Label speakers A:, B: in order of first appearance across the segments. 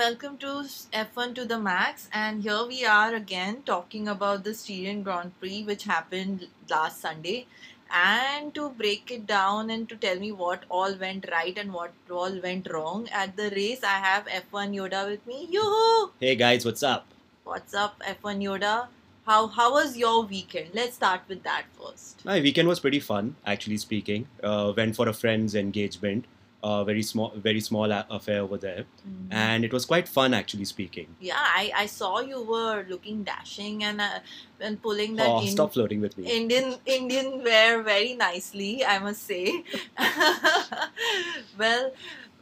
A: welcome to F1 to the Max. And here we are again talking about the Styrian Grand Prix, which happened last Sunday. And to break it down and to tell me what all went right and what all went wrong at the race, I have F1 Yoda with me. Yoo-hoo!
B: Hey guys, what's up?
A: What's up, F1 Yoda? How how was your weekend? Let's start with that first.
B: My weekend was pretty fun, actually speaking. Uh, went for a friend's engagement, a very small, very small affair over there,
A: Mhm.
B: and it was quite fun, actually speaking.
A: Yeah, I, I saw you were looking dashing and uh, and pulling that
B: Oh,
A: in,
B: stop flirting with me.
A: Indian Indian wear very nicely, I must say. well,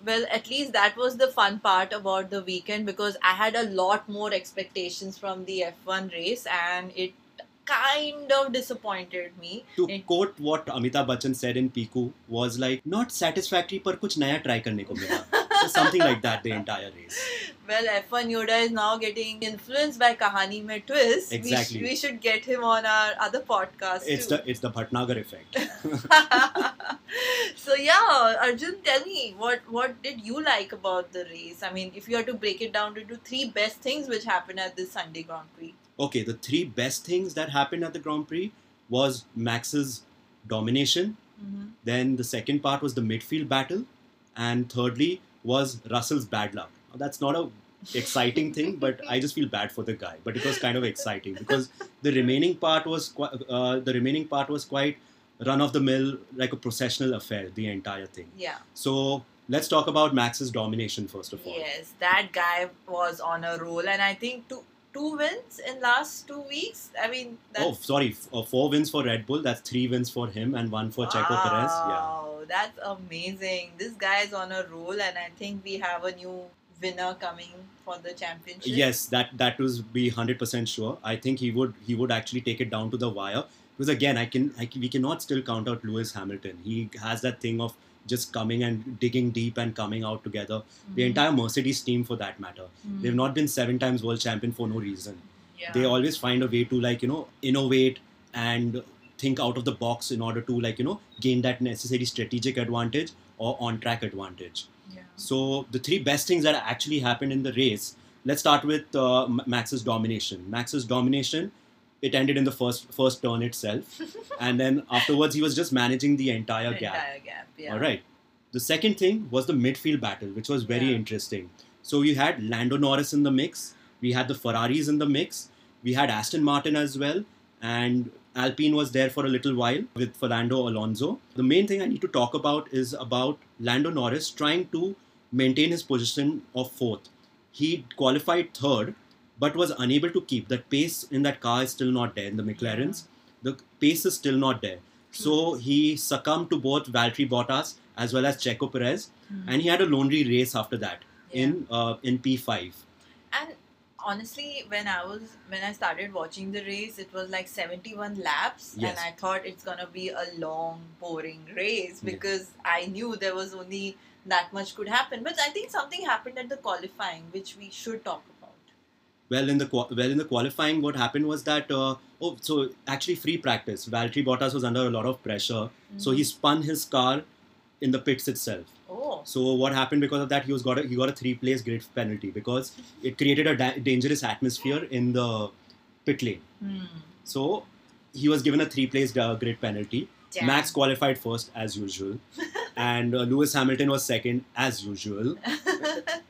A: well, at least that was the fun part about the weekend because I had a lot more expectations from the F1 race and it kind of disappointed me.
B: To
A: it-
B: quote what Amitabh Bachchan said in Piku was like not satisfactory, पर कुछ नया try करने को मिला. So something like that the entire race.
A: Well, F1 Yoda is now getting influenced by Kahani Mein Twist.
B: Exactly.
A: We, sh- we should get him on our other podcast.
B: It's
A: too.
B: the it's the Bhatnagar effect.
A: so yeah, Arjun, tell me what what did you like about the race? I mean, if you had to break it down into three best things which happened at this Sunday Grand Prix.
B: Okay, the three best things that happened at the Grand Prix was Max's domination.
A: Mm-hmm.
B: Then the second part was the midfield battle, and thirdly was Russell's bad luck. Now, that's not a exciting thing, but I just feel bad for the guy. But it was kind of exciting because the remaining part was uh, the remaining part was quite run of the mill, like a processional affair. The entire thing.
A: Yeah.
B: So let's talk about Max's domination first of all.
A: Yes, that guy was on a roll, and I think two two wins in last two weeks. I mean,
B: Oh, sorry, uh, four wins for Red Bull. That's three wins for him and one for Checo Perez. Yeah.
A: Wow, that's amazing. This guy is on a roll, and I think we have a new winner coming for the championship.
B: Yes, that that was be hundred percent sure. I think he would he would actually take it down to the wire because again, I can, I can we cannot still count out Lewis Hamilton. He has that thing of just coming and digging deep and coming out together. The
A: Mhm.
B: entire Mercedes team, for that matter,
A: Mhm.
B: they've not been seven times world champion for no reason.
A: Yeah.
B: They always find a way to like you know innovate and think out of the box in order to like you know gain that necessary strategic advantage or on track advantage.
A: Yeah.
B: So the three best things that actually happened in the race. Let's start with uh, Max's domination. Max's domination. It ended in the first first turn itself, and then afterwards he was just managing the entire
A: The
B: gap.
A: Entire gap. Yeah.
B: All right. The second thing was the midfield battle, which was very
A: Yeah.
B: interesting. So you had Lando Norris in the mix. We had the Ferraris in the mix. We had Aston Martin as well, and Alpine was there for a little while with Fernando Alonso. The main thing I need to talk about is about Lando Norris trying to maintain his position of fourth. He qualified third, but was unable to keep that pace in that car is still not there in the McLarens. The pace is still not there. So he succumbed to both Valtteri Bottas as well as Checo Perez,
A: Mhm.
B: and he had a lonely race after that
A: Yeah.
B: in uh, in P5.
A: And honestly, when I was when I started watching the race, it was like seventy one laps,
B: Yes.
A: and I thought it's gonna be a long, boring race
B: Yeah.
A: because I knew there was only that much could happen. But I think something happened at the qualifying, which we should talk about.
B: Well, in the well in the qualifying, what happened was that uh, oh, so actually free practice. Valtteri Bottas was under a lot of pressure, so he spun his car in the pits itself.
A: Oh.
B: So what happened because of that? He was got a, he got a three place grid penalty because it created a da- dangerous atmosphere in the pit lane.
A: Hmm.
B: So he was given a three place uh, grid penalty.
A: Damn.
B: Max qualified first as usual, and uh, Lewis Hamilton was second as usual.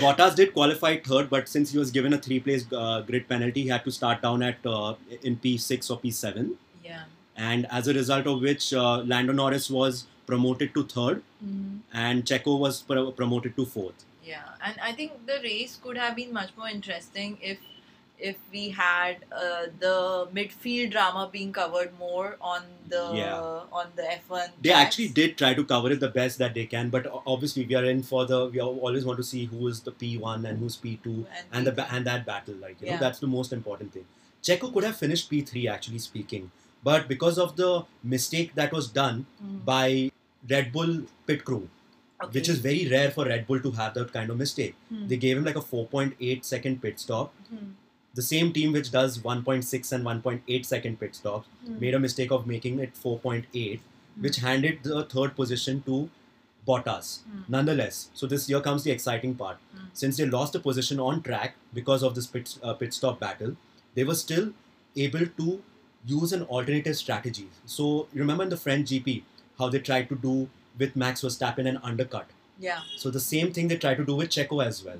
B: Bottas did qualify third, but since he was given a three-place uh, grid penalty, he had to start down at uh, in P6 or P7,
A: yeah.
B: and as a result of which, uh, Lando Norris was promoted to third,
A: Mhm.
B: and Checo was pro- promoted to fourth.
A: Yeah, and I think the race could have been much more interesting if if we had uh, the midfield drama being covered more on the
B: Yeah.
A: on the F1.
B: They
A: tracks.
B: actually did try to cover it the best that they can, but obviously we are in for the we always want to see who is the P1 and who's P2 and the and that battle like you know that's the most important thing checo could have finished p3 actually speaking but because of the mistake that was done
A: Mm.
B: by red bull pit crew
A: Okay.
B: which is very rare for red bull to have that kind of mistake
A: Hmm.
B: they gave him like a 4.8 second pit stop
A: Hmm.
B: The same team which does 1.6 and 1.8 second pit stops
A: Hmm.
B: made a mistake of making it 4.8 which handed the third position to Bottas.
A: Hmm.
B: Nonetheless, so this here comes the exciting part.
A: Hmm.
B: Since they lost the position on track because of this pit, uh, pit stop battle, they were still able to use an alternative strategy. So remember in the French GP how they tried to do with Max Verstappen an undercut.
A: Yeah.
B: So the same thing they tried to do with Checo as well.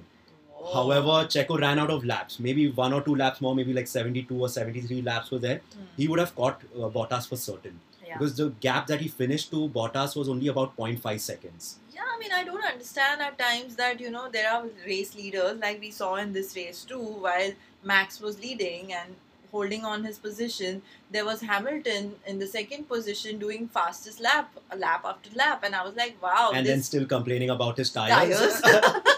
B: However, Checo ran out of laps. Maybe one or two laps more, maybe like 72 or 73 laps were there.
A: Hmm.
B: He would have caught uh, Bottas for certain.
A: Yeah.
B: Because the gap that he finished to Bottas was only about 0.5 seconds.
A: Yeah, I mean, I don't understand at times that, you know, there are race leaders like we saw in this race too, while Max was leading and holding on his position. There was Hamilton in the second position doing fastest lap, lap after lap. And I was like, wow,
B: and then still complaining about his tires.
A: tires.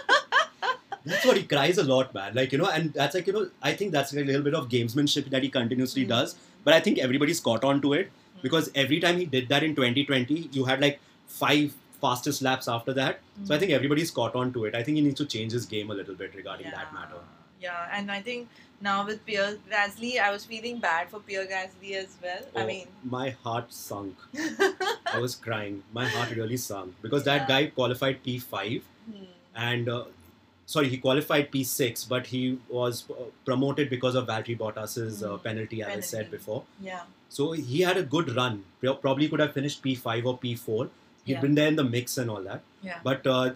B: that's what he cries a lot, man. Like, you know, and that's like, you know, I think that's like a little bit of gamesmanship that he continuously
A: Hmm.
B: does. But I think everybody's caught on to it because every time he did that in 2020, you had like five fastest laps after that. So I think everybody's caught on to it. I think he needs to change his game a little bit regarding that matter.
A: Yeah, and I think now with Pierre Gasly, I was feeling bad for Pierre Gasly as well. I
B: Oh,
A: mean,
B: my heart sunk. I was crying. My heart really sunk because that
A: Yeah.
B: guy qualified P5
A: hmm,
B: and uh, sorry, he qualified P6, but he was uh, promoted because of Valtteri Bottas's uh,
A: Hmm.
B: penalty, as I said before.
A: yeah,
B: So he had a good run. Probably could have finished P5 or P4. He'd
A: Yeah.
B: been there in the mix and all that.
A: yeah.
B: But uh,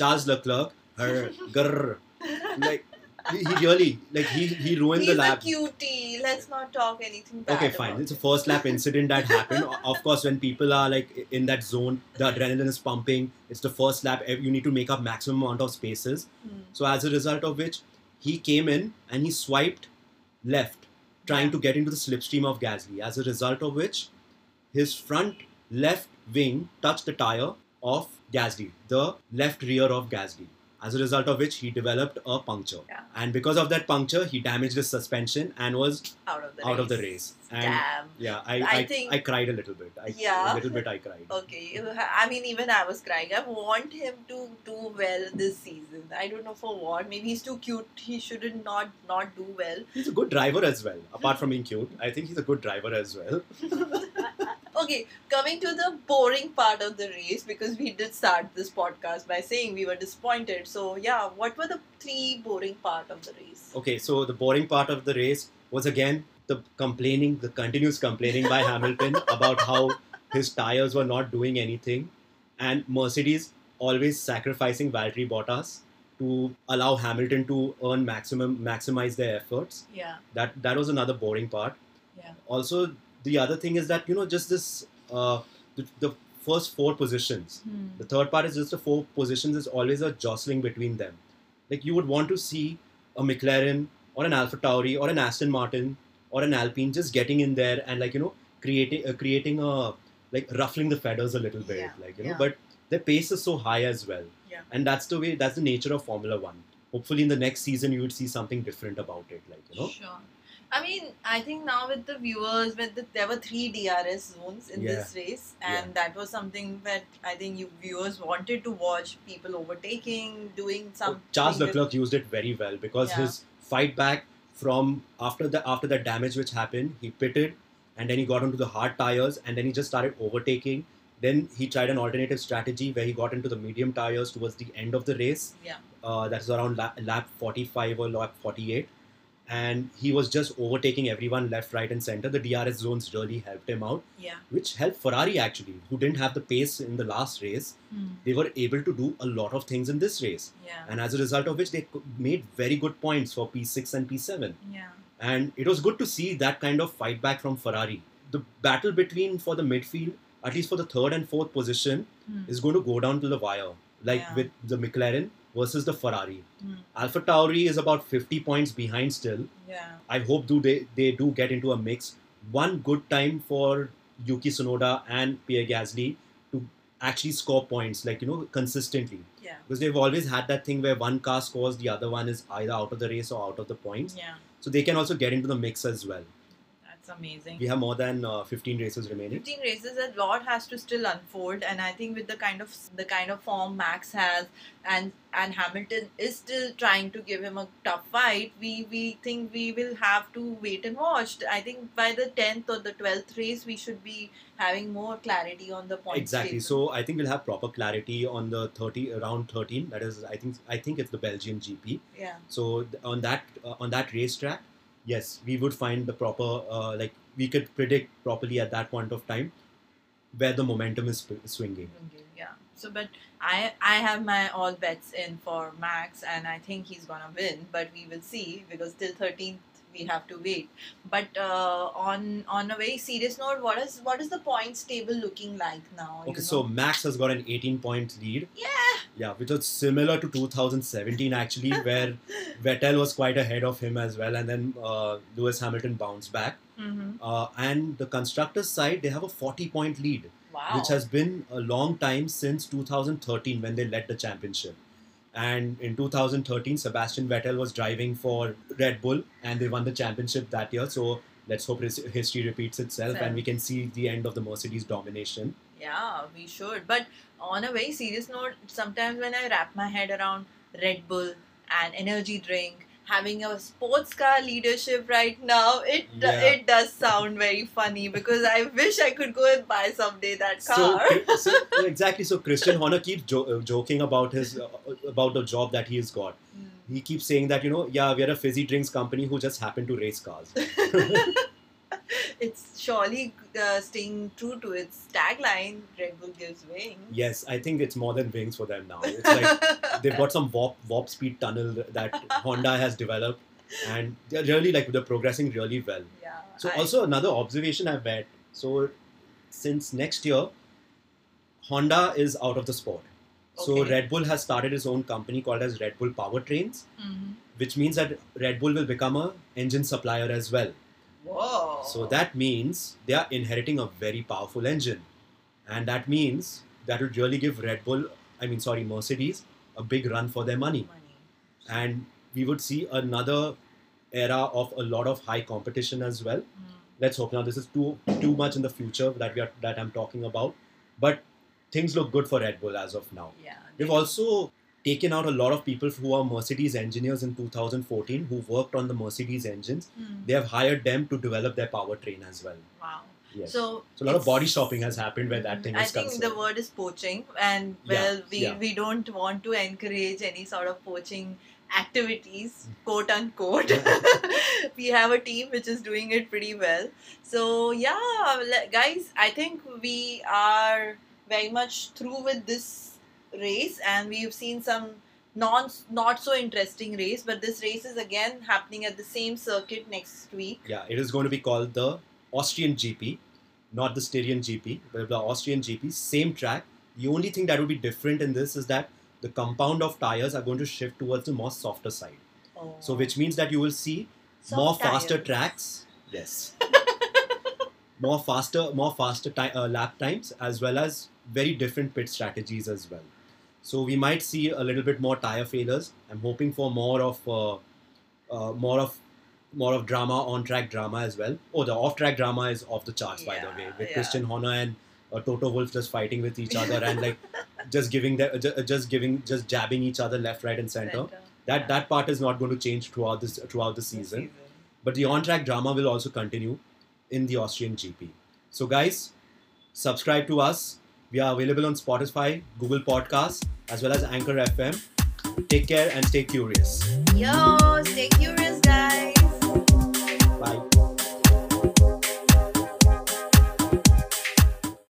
B: Charles Leclerc, her grrr, like he, he really like he he ruined
A: He's
B: the
A: a cutie. Let's not talk anything bad.
B: Okay, fine. It's a first lap incident that happened. Of course, when people are like in that zone, the adrenaline is pumping. It's the first lap. You need to make up maximum amount of spaces.
A: Hmm.
B: So as a result of which, he came in and he swiped left, trying to get into the slipstream of Gasly. As a result of which, his front left wing touched the tire of Gasly, the left rear of Gasly. As a result of which, he developed a puncture.
A: Yeah.
B: And because of that puncture, he damaged his suspension and was
A: out of the
B: out
A: race.
B: of the race. And
A: Damn.
B: yeah, I,
A: I
B: I,
A: think-
B: I cried a little bit. I,
A: Yeah.
B: A little bit I cried.
A: Okay, I mean, even I was crying. I want him to do well this season. I don't know for what. Maybe he's too cute. He shouldn't not not do well.
B: He's a good driver as well. Apart from being cute, I think he's a good driver as well.
A: Okay, coming to the boring part of the race because we did start this podcast by saying we were disappointed. So yeah, what were the three boring part of the race?
B: Okay, so the boring part of the race was again the complaining, the continuous complaining by Hamilton about how his tires were not doing anything, and Mercedes always sacrificing Valtteri Bottas to allow Hamilton to earn maximum maximize their efforts.
A: Yeah,
B: That that was another boring part.
A: Yeah.
B: Also, the other thing is that you know just this uh, the, the first four positions. The third part is just the four positions is always a jostling between them. Like you would want to see a McLaren or an Alpha Tauri or an Aston Martin or an Alpine just getting in there and like you know creating uh, creating a like ruffling the feathers a little bit,
A: Yeah,
B: like you know.
A: yeah.
B: But their pace is so high as well,
A: Yeah.
B: and that's the way that's the nature of Formula One. Hopefully, in the next season, you would see something different about it, like you know.
A: Sure. I mean, I think now with the viewers, with the, there were three DRS zones in this race, and that was something that I think you viewers wanted to watch people overtaking, doing some.
B: Charles Leclerc used it very well because
A: Yeah.
B: his fight back from after the after the damage which happened, he pitted and then he got onto the hard tires and then he just started overtaking. Then he tried an alternative strategy where he got into the medium tires towards the end of the race.
A: Yeah.
B: Uh, that's around lap, lap 45 or lap 48. And he was just overtaking everyone left, right, and center. The DRS zones really helped him out,
A: Yeah.
B: which helped Ferrari actually, who didn't have the pace in the last race. They were able to do a lot of things in this race
A: Yeah.
B: and as a result of which they made very good points for P6 and P7.
A: Yeah.
B: And it was good to see that kind of fight back from Ferrari. The battle between for the midfield, at least for the third and fourth position,
A: Hmm.
B: is going to go down to the wire, like with the McLaren versus the Ferrari.
A: Hmm.
B: Alpha Tauri is about 50 points behind still.
A: Yeah.
B: I hope do they, they do get into a mix. One good time for Yuki Tsunoda and Pierre Gasly to actually score points, like, you know, consistently
A: Yeah.
B: because they've always had that thing where one car scores, the other one is either out of the race or out of the points.
A: Yeah.
B: So they can also get into the mix as well.
A: That's amazing.
B: We have more than uh, 15 races remaining.
A: 15 races a lot has to still unfold and i think with the kind of the kind of form max has and and hamilton is still trying to give him a tough fight we we think we will have to wait and watch i think by the 10th or the 12th race we should be having more clarity on the points
B: Exactly.
A: table.
B: So I think we'll have proper clarity on the 30 around 13. That is, I think I think it's the Belgian GP.
A: yeah
B: So on that uh, on that racetrack, yes, we would find the proper uh, like we could predict properly at that point of time where the momentum is swinging.
A: yeah so but i i have my all bets in for max and i think he's gonna win but we will see because till 13th we have to wait but uh, on on a very serious note what is what is the points table looking like now you
B: Okay,
A: know?
B: so Max has got an 18 point lead.
A: yeah
B: Yeah, which was similar to 2017 actually, where Vettel was quite ahead of him as well, and then uh, Lewis Hamilton bounced back.
A: mm-hmm.
B: Uh, and the constructors side, they have a 40 point lead.
A: wow
B: which has been a long time since 2013 when they led the championship. And in 2013, Sebastian Vettel was driving for Red Bull and they won the championship that year. So let's hope his- history repeats itself and we can see the end of the Mercedes domination.
A: Yeah, we should. But on a very serious note, sometimes when I wrap my head around Red Bull and energy drink, having a sports car leadership right now, it
B: Yeah.
A: it does sound very funny because I wish I could go and buy someday that car.
B: so exactly. So Christian Horner keeps jo- uh, joking about his uh, about the job that he has got.
A: Hmm.
B: He keeps saying that you know, yeah, we are a fizzy drinks company who just happen to race cars.
A: it's surely uh, staying true to its tagline. Red Bull gives wings.
B: yes, I think it's more than wings for them now. It's like they've got some warp warp speed tunnel that Honda has developed, and they're really like they're progressing really well.
A: yeah.
B: So
A: I-
B: also another observation I've had. So since next year, Honda is out of the sport. So
A: Okay.
B: Red Bull has started its own company called as Red Bull Powertrains,
A: Mhm.
B: which means that Red Bull will become a engine supplier as well.
A: Whoa.
B: So that means they are inheriting a very powerful engine, and that means that would really give Red Bull, I mean sorry Mercedes, a big run for their money.
A: money.
B: and we would see another era of a lot of high competition as well.
A: Mm.
B: Let's hope now this is too too much in the future that we are that I'm talking about, but things look good for Red Bull as of now.
A: Yeah.
B: We've also taken out a lot of people who are Mercedes engineers in 2014 who worked on the Mercedes engines.
A: Mm.
B: They have hired them to develop their powertrain as well.
A: Wow.
B: Yes.
A: So,
B: So a lot of body shopping has happened where that thing
A: I
B: is
A: think the word is poaching, and
B: Yeah,
A: well, we
B: yeah.
A: we don't want to encourage any sort of poaching activities, quote unquote. we have a team which is doing it pretty well. So yeah, guys, I think we are very much through with this race, and we've seen some non not so interesting race, but this race is again happening at the same circuit next week.
B: Yeah, it is going to be called the Austrian GP, not the Styrian GP, but the Austrian GP, same track. The only thing that will be different in this is that the compound of tires are going to shift towards the more softer side.
A: Oh.
B: So, which means that you will see
A: Soft
B: more faster tracks. Yes. more faster, more faster ti- uh, lap times, as well as very different pit strategies as well. So we might see a little bit more tire failures. I'm hoping for more of uh, uh, more of more of drama on track drama as well. Oh, the off track drama is off the charts by the way, with
A: yeah.
B: Christian Horner and uh, Toto Wolff just fighting with each other and like just giving them just, just giving just jabbing each other left, right, and center.
A: Center.
B: That
A: Yeah.
B: that part is not going to change throughout this throughout the
A: This
B: season. But the on track drama will also continue in the Austrian GP. So, guys, subscribe to us. We are available on Spotify, Google Podcasts, as well as Anchor FM. Take care and stay curious.
A: Yo, stay curious.